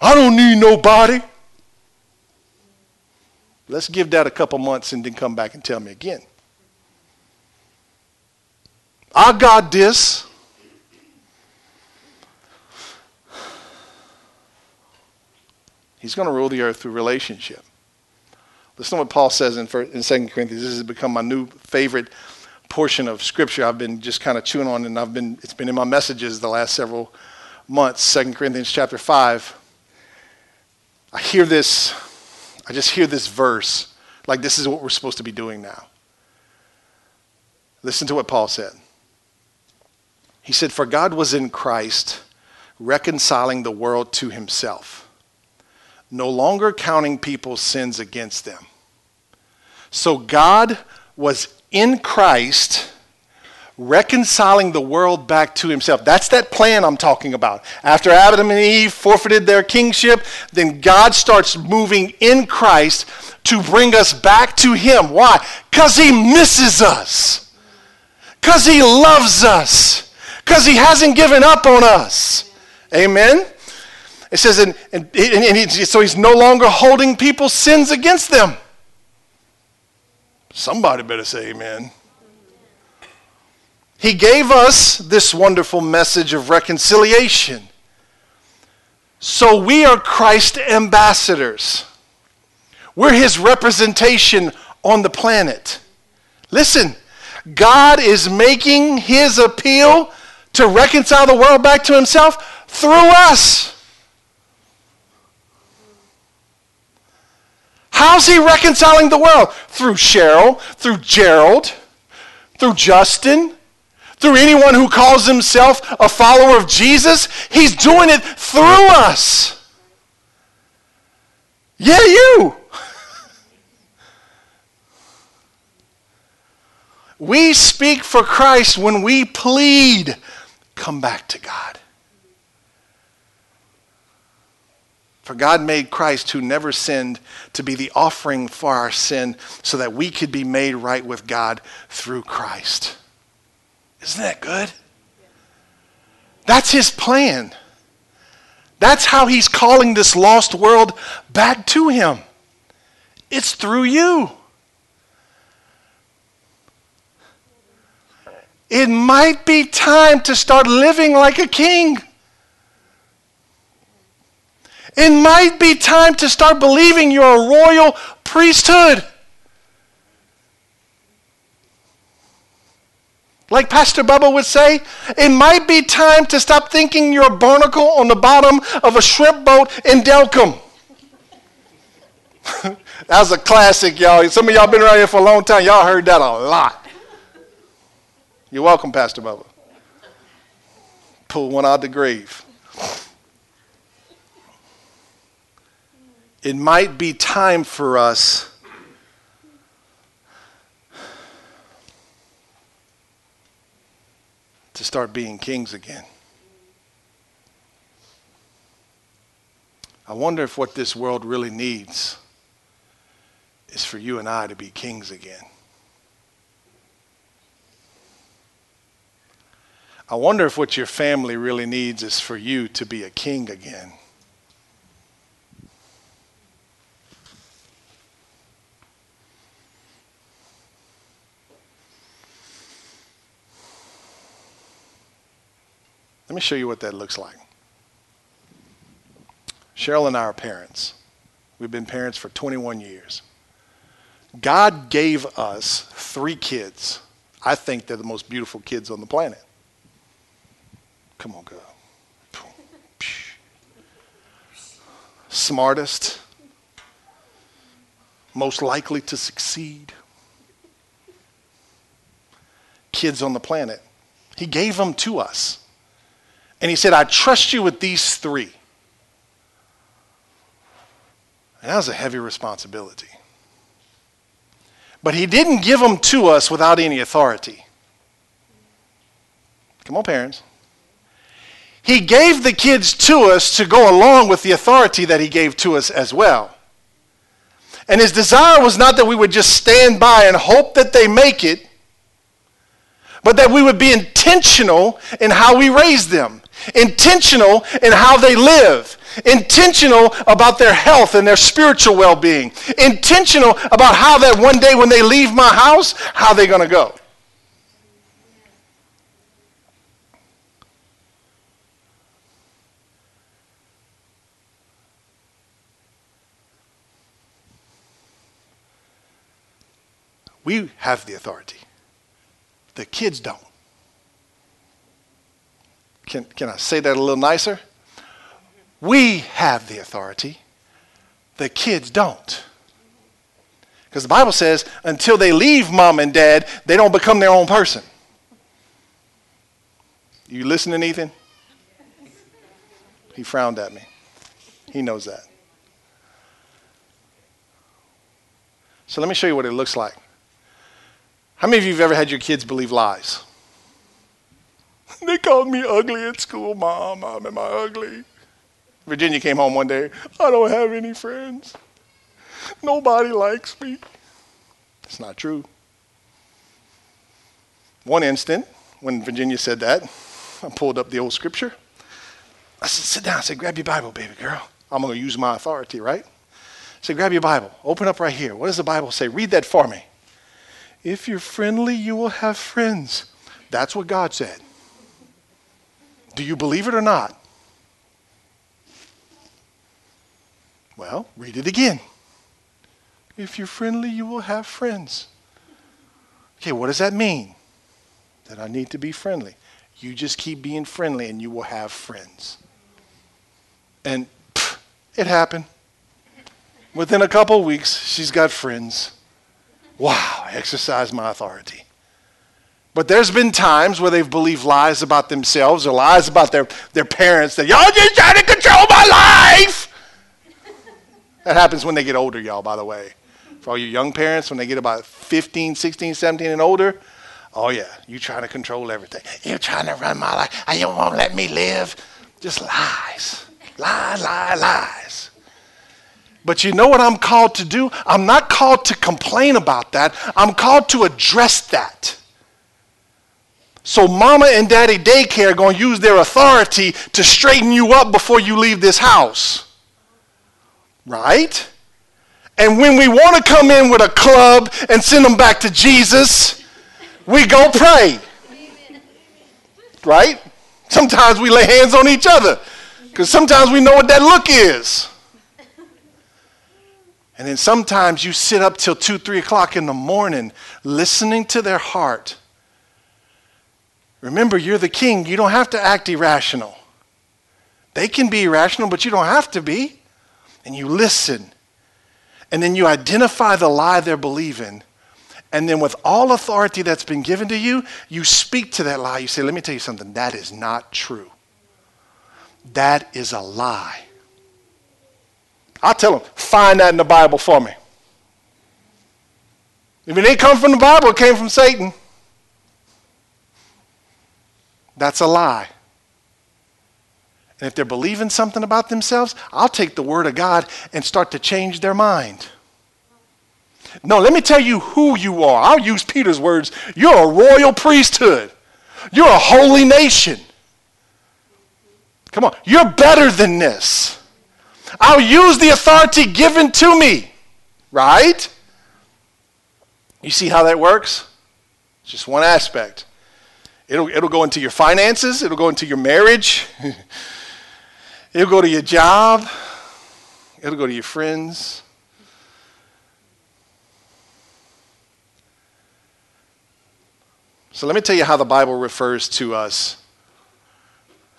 I don't need nobody. Let's give that a couple months and then come back and tell me again. I got this. He's going to rule the earth through relationship. Listen to what Paul says in, 2 Corinthians. This has become my new favorite portion of scripture I've been just kind of chewing on, and I've been it's been in my messages the last several months. 2 Corinthians chapter 5. I hear this, I just hear this verse, like this is what we're supposed to be doing now. Listen to what Paul said. He said, For God was in Christ, reconciling the world to himself, no longer counting people's sins against them. So God was in Christ reconciling the world back to himself. That's that plan I'm talking about. After Adam and Eve forfeited their kingship, then God starts moving in Christ to bring us back to him. Why? Because he misses us. Because he loves us. Because he hasn't given up on us. Amen? It says, and, and, and he, so he's no longer holding people's sins against them. Somebody better say amen. He gave us this wonderful message of reconciliation. So we are Christ ambassadors. We're his representation on the planet. Listen, God is making his appeal to reconcile the world back to himself through us. How's he reconciling the world? Through Cheryl, through Gerald, through Justin, through anyone who calls himself a follower of Jesus. He's doing it through us. Yeah, you. <laughs> we speak for Christ when we plead, come back to God. For God made Christ, who never sinned, to be the offering for our sin so that we could be made right with God through Christ. Isn't that good? That's his plan. That's how he's calling this lost world back to him. It's through you. It might be time to start living like a king. It might be time to start believing you're a royal priesthood. Like Pastor Bubba would say, it might be time to stop thinking you're a barnacle on the bottom of a shrimp boat in Delcambre. <laughs> that was a classic, y'all. Some of y'all been around here for a long time. Y'all heard that a lot. You're welcome, Pastor Bubba. Pull one out the grave. It might be time for us to start being kings again. I wonder if what this world really needs is for you and I to be kings again. I wonder if what your family really needs is for you to be a king again. Let me show you what that looks like. Cheryl and I are parents. We've been parents for 21 years. God gave us three kids. I think they're the most beautiful kids on the planet. Come on, God. Smartest, most likely to succeed. kids on the planet. He gave them to us. And he said, I trust you with these three. And that was a heavy responsibility. But he didn't give them to us without any authority. Come on, parents. He gave the kids to us to go along with the authority that he gave to us as well. And his desire was not that we would just stand by and hope that they make it, but that we would be intentional in how we raise them, intentional in how they live, intentional about their health and their spiritual well being, intentional about how that one day when they leave my house, how they're going to go. We have the authority. The kids don't. Can, can I say that a little nicer? We have the authority. The kids don't. Because the Bible says until they leave mom and dad, they don't become their own person. You listening, Ethan? He frowned at me. He knows that. So let me show you what it looks like. How many of you have ever had your kids believe lies? They called me ugly at school, Mom. Am I ugly? Virginia came home one day. I don't have any friends. Nobody likes me. It's not true. One instant, when Virginia said that, I pulled up the old scripture. I said, Sit down. I said, Grab your Bible, baby girl. I'm going to use my authority, right? I said, Grab your Bible. Open up right here. What does the Bible say? Read that for me. If you're friendly, you will have friends. That's what God said. Do you believe it or not? Well, read it again. If you're friendly, you will have friends. Okay, what does that mean? That I need to be friendly. You just keep being friendly and you will have friends. And pff, it happened. Within a couple weeks, she's got friends. Wow, exercise my authority. But there's been times where they've believed lies about themselves or lies about their, their parents that y'all just trying to control my life. that happens when they get older, y'all, by the way. For all you young parents, when they get about 15, 16, 17 and older, oh yeah, you trying to control everything. You're trying to run my life. You won't let me live. Just lies. Lies, lies, lies. But you know what I'm called to do? I'm not called to complain about that. I'm called to address that. So, mama and daddy daycare are going to use their authority to straighten you up before you leave this house. Right? And when we want to come in with a club and send them back to Jesus, we go pray. Right? Sometimes we lay hands on each other because sometimes we know what that look is. And then sometimes you sit up till 2, 3 o'clock in the morning listening to their heart. Remember, you're the king. You don't have to act irrational. They can be irrational, but you don't have to be. And you listen. And then you identify the lie they're believing. And then, with all authority that's been given to you, you speak to that lie. You say, Let me tell you something. That is not true. That is a lie. I tell them, find that in the Bible for me. If it didn't come from the Bible, it came from Satan. That's a lie. And if they're believing something about themselves, I'll take the Word of God and start to change their mind. No, let me tell you who you are. I'll use Peter's words. You're a royal priesthood, you're a holy nation. Come on, you're better than this. I'll use the authority given to me. Right? You see how that works? It's just one aspect. It'll, it'll go into your finances, it'll go into your marriage, <laughs> it'll go to your job, it'll go to your friends. So let me tell you how the Bible refers to us,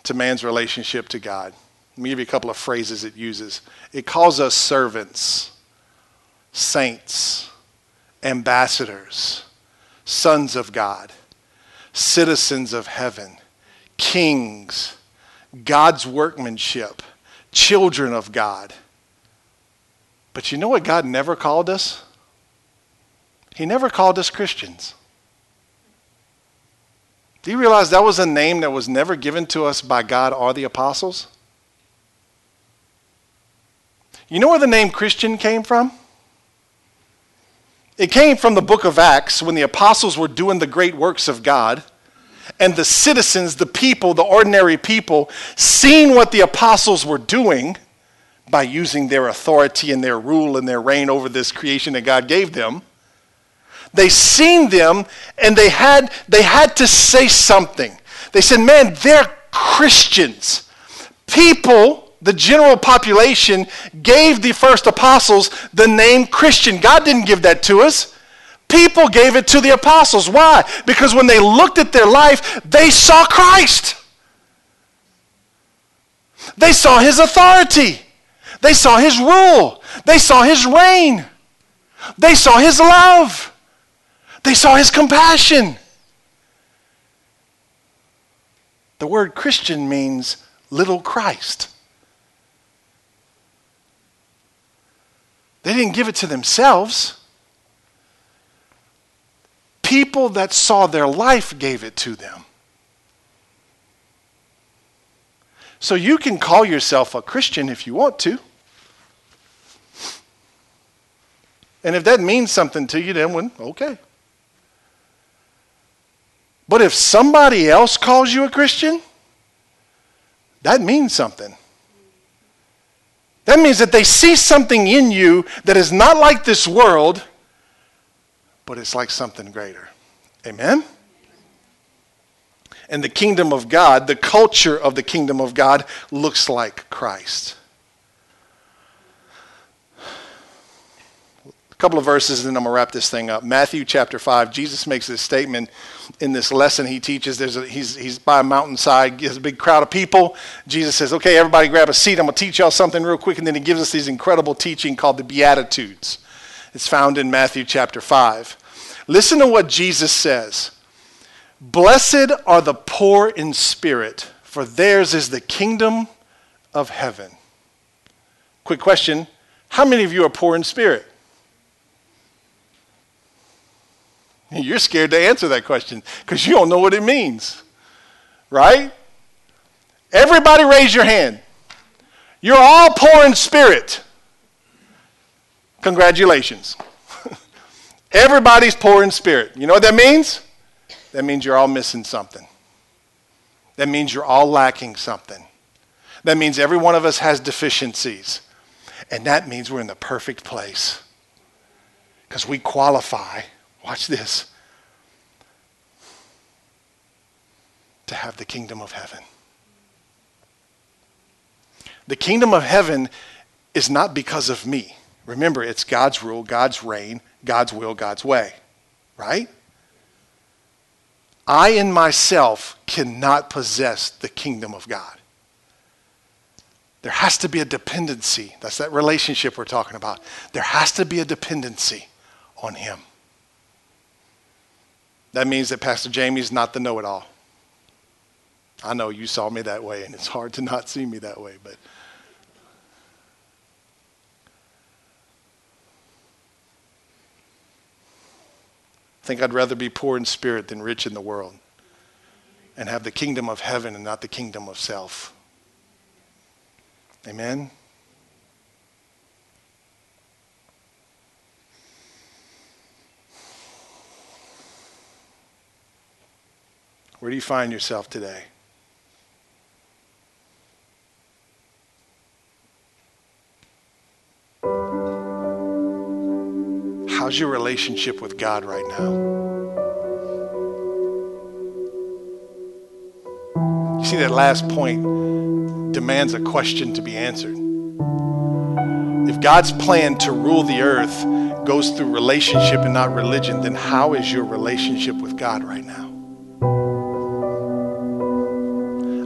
to man's relationship to God. Let me give you a couple of phrases it uses. It calls us servants, saints, ambassadors, sons of God. Citizens of heaven, kings, God's workmanship, children of God. But you know what God never called us? He never called us Christians. Do you realize that was a name that was never given to us by God or the apostles? You know where the name Christian came from? It came from the book of Acts when the apostles were doing the great works of God, and the citizens, the people, the ordinary people, seeing what the apostles were doing by using their authority and their rule and their reign over this creation that God gave them. They seen them and they had, they had to say something. They said, man, they're Christians. People the general population gave the first apostles the name Christian. God didn't give that to us. People gave it to the apostles. Why? Because when they looked at their life, they saw Christ. They saw his authority. They saw his rule. They saw his reign. They saw his love. They saw his compassion. The word Christian means little Christ. They didn't give it to themselves. People that saw their life gave it to them. So you can call yourself a Christian if you want to. And if that means something to you, then well, okay. But if somebody else calls you a Christian, that means something. That means that they see something in you that is not like this world, but it's like something greater. Amen? And the kingdom of God, the culture of the kingdom of God, looks like Christ. A couple of verses and then I'm going to wrap this thing up. Matthew chapter 5, Jesus makes this statement in this lesson he teaches. There's a, he's, he's by a mountainside, there's a big crowd of people. Jesus says, Okay, everybody grab a seat. I'm going to teach y'all something real quick. And then he gives us these incredible teaching called the Beatitudes. It's found in Matthew chapter 5. Listen to what Jesus says Blessed are the poor in spirit, for theirs is the kingdom of heaven. Quick question How many of you are poor in spirit? <laughs> You're scared to answer that question because you don't know what it means, right? Everybody raise your hand. You're all poor in spirit. Congratulations. <laughs> Everybody's poor in spirit. You know what that means? That means you're all missing something. That means you're all lacking something. That means every one of us has deficiencies. And that means we're in the perfect place because we qualify watch this, to have the kingdom of heaven. The kingdom of heaven is not because of me. Remember, it's God's rule, God's reign, God's will, God's way, right? I in myself cannot possess the kingdom of God. There has to be a dependency. That's that relationship we're talking about. There has to be a dependency on Him. That means that Pastor Jamie's not the know it all. I know you saw me that way, and it's hard to not see me that way, but. I think I'd rather be poor in spirit than rich in the world and have the kingdom of heaven and not the kingdom of self. Amen? Where do you find yourself today? How's your relationship with God right now? You see, that last point demands a question to be answered. If God's plan to rule the earth goes through relationship and not religion, then how is your relationship with God right now?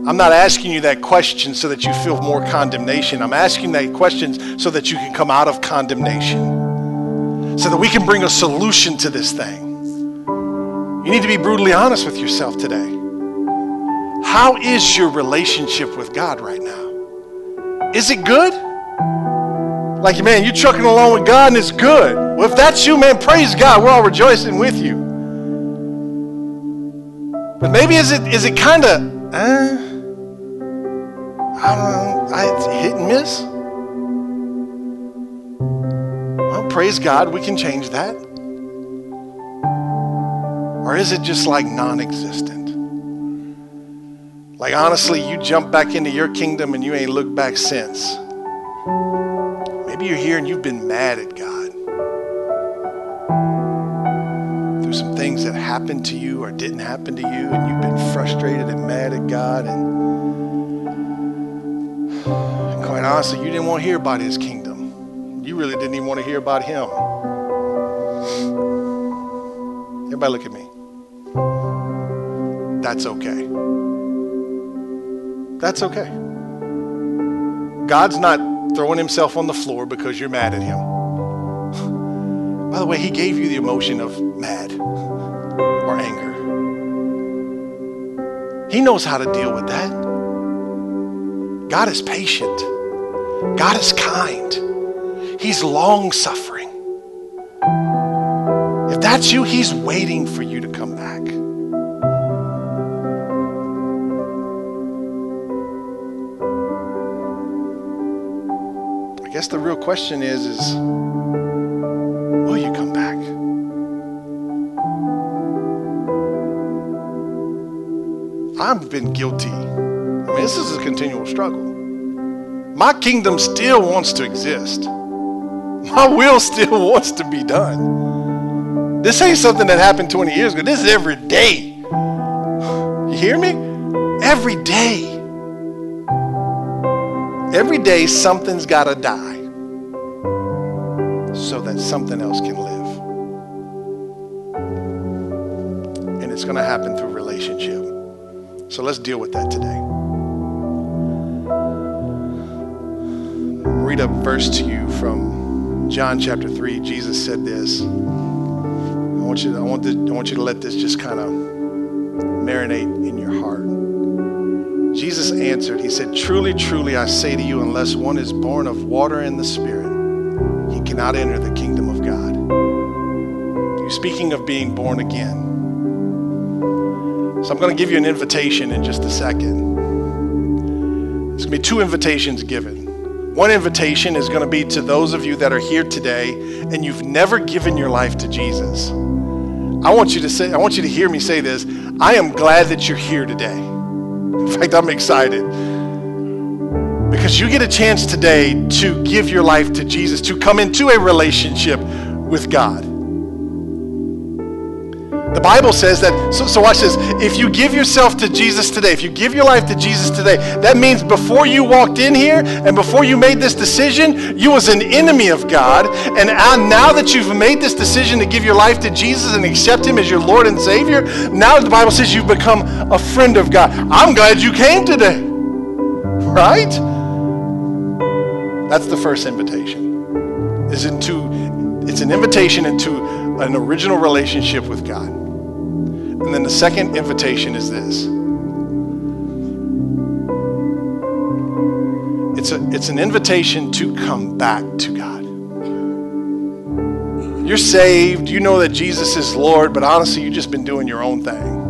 I'm not asking you that question so that you feel more condemnation. I'm asking that question so that you can come out of condemnation, so that we can bring a solution to this thing. You need to be brutally honest with yourself today. How is your relationship with God right now? Is it good? Like, man, you're trucking along with God and it's good. Well, if that's you, man, praise God. We're all rejoicing with you. But maybe is it is it kind of, uh, I don't I, it's hit and miss? Well, praise God, we can change that. Or is it just like non existent? Like, honestly, you jump back into your kingdom and you ain't looked back since. Maybe you're here and you've been mad at God through some things that happened to you or didn't happen to you, and you've been frustrated and mad at God. And quite honestly, you didn't want to hear about His kingdom. You really didn't even want to hear about Him. Everybody, look at me. That's okay. That's okay. God's not throwing himself on the floor because you're mad at him. <laughs> By the way, he gave you the emotion of mad or anger. He knows how to deal with that. God is patient. God is kind. He's long suffering. If that's you, he's waiting for you to come back. I guess the real question is is will you come back? I've been guilty. I mean, this is a continual struggle. My kingdom still wants to exist. My <laughs> will still wants to be done. This ain't something that happened 20 years ago. This is every day. <sighs> You hear me? Every day. Every day, something's got to die so that something else can live. And it's going to happen through relationship. So let's deal with that today. Read a verse to you from John chapter 3. Jesus said this. I want you to, I want, to, I want you to let this just kind of marinate in your heart. Jesus answered, He said, Truly, truly, I say to you, unless one is born of water and the Spirit, he cannot enter the kingdom of God. You're speaking of being born again. So I'm going to give you an invitation in just a second. There's going to be two invitations given. One invitation is going to be to those of you that are here today and you've never given your life to Jesus. I want you to say, I want you to hear me say this. I am glad that you're here today. In fact, I'm excited because you get a chance today to give your life to Jesus, to come into a relationship with God. The Bible says that, so, so watch this. If you give yourself to Jesus today, if you give your life to Jesus today, that means before you walked in here and before you made this decision, you was an enemy of God. And now that you've made this decision to give your life to Jesus and accept him as your Lord and Savior, now the Bible says you've become a friend of God. I'm glad you came today. Right? That's the first invitation. Is into it's an invitation into an original relationship with God. And then the second invitation is this. It's a it's an invitation to come back to God. You're saved, you know that Jesus is Lord, but honestly, you've just been doing your own thing.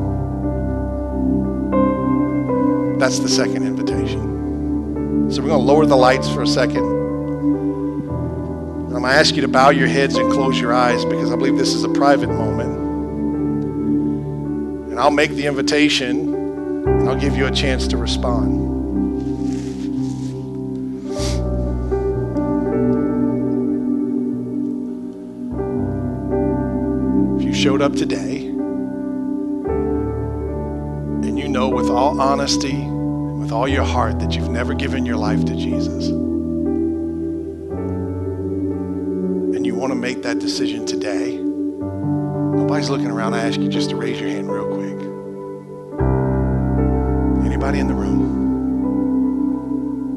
That's the second invitation. So we're going to lower the lights for a second. I'm going to ask you to bow your heads and close your eyes because I believe this is a private moment. And I'll make the invitation and I'll give you a chance to respond. If you showed up today and you know with all honesty, with all your heart that you've never given your life to Jesus, and you want to make that decision today, nobody's looking around. I ask you just to raise your hand real Anybody in the room?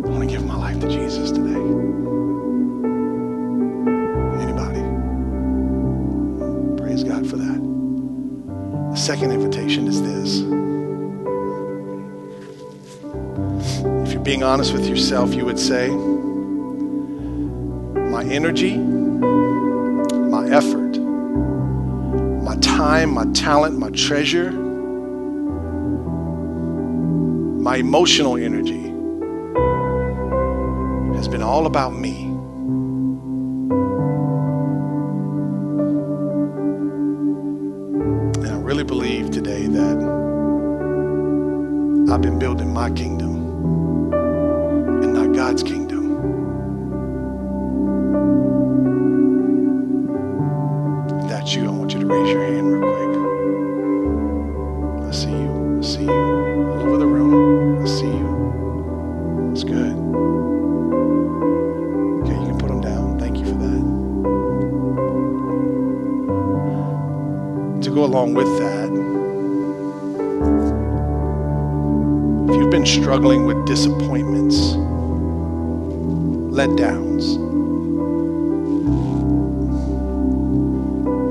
I want to give my life to Jesus today. Anybody? Praise God for that. The second invitation is this. If you're being honest with yourself, you would say, My energy, my effort, my time, my talent, my treasure, my emotional energy has been all about me. Along with that, if you've been struggling with disappointments, letdowns,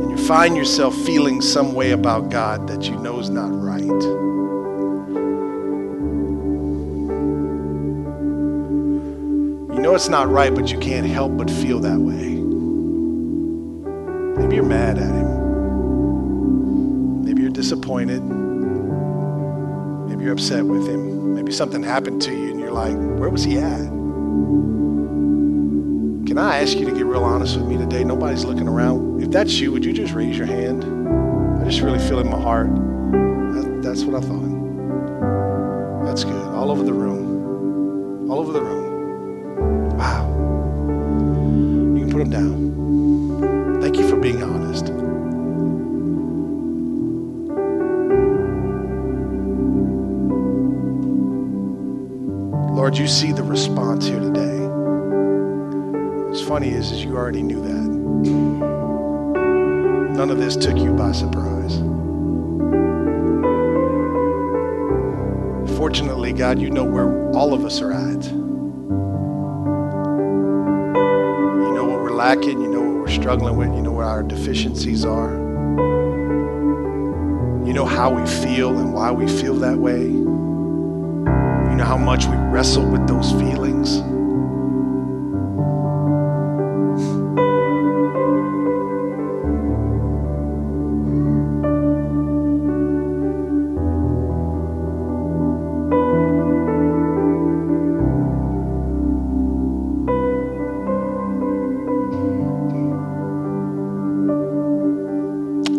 and you find yourself feeling some way about God that you know is not right, you know it's not right, but you can't help but feel that way. Maybe you're mad at Him. Disappointed. Maybe you're upset with Him. Maybe something happened to you and you're like, where was He at? Can I ask you to get real honest with me today? Nobody's looking around. If that's you, would you just raise your hand? I just really feel in my heart. That, that's what I thought. That's good. All over the room. All over the room. Wow. You can put them down. Thank you for being honest. Lord, you see the response here today. What's funny is, is you already knew that. None of this took you by surprise. Fortunately, God, you know where all of us are at. You know what we're lacking, you know what we're struggling with, you know what our deficiencies are. You know how we feel and why we feel that way. You know how much we wrestle with those feelings.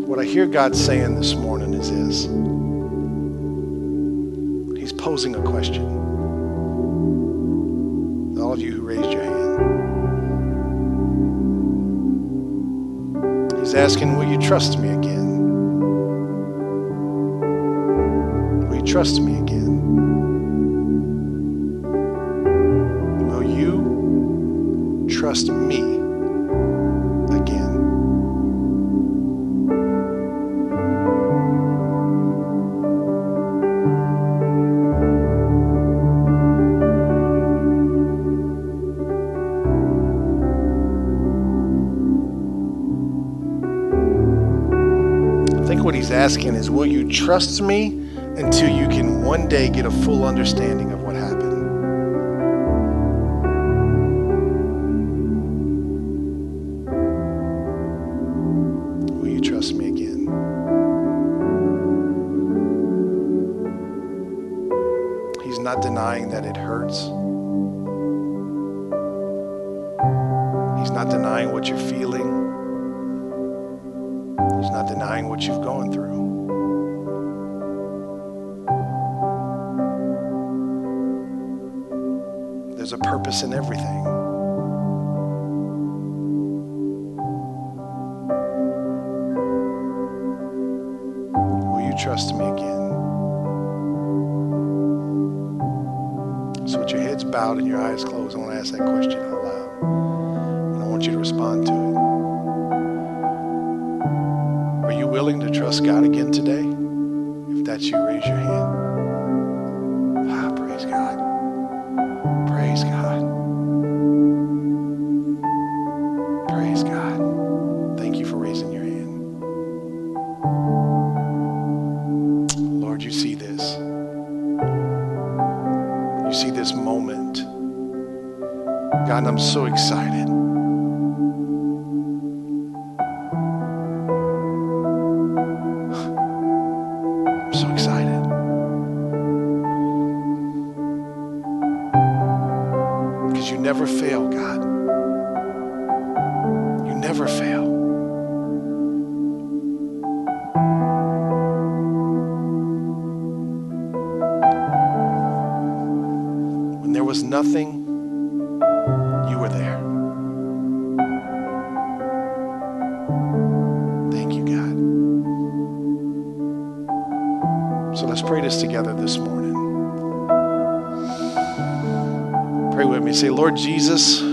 What I hear God saying this morning is this All of you who raised your hand. He's asking, Will you trust me again? Will you trust me again? Will you trust me trust me until you can one day get a full understanding of I'm so excited. Because you never fail, God. Jesus.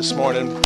this morning.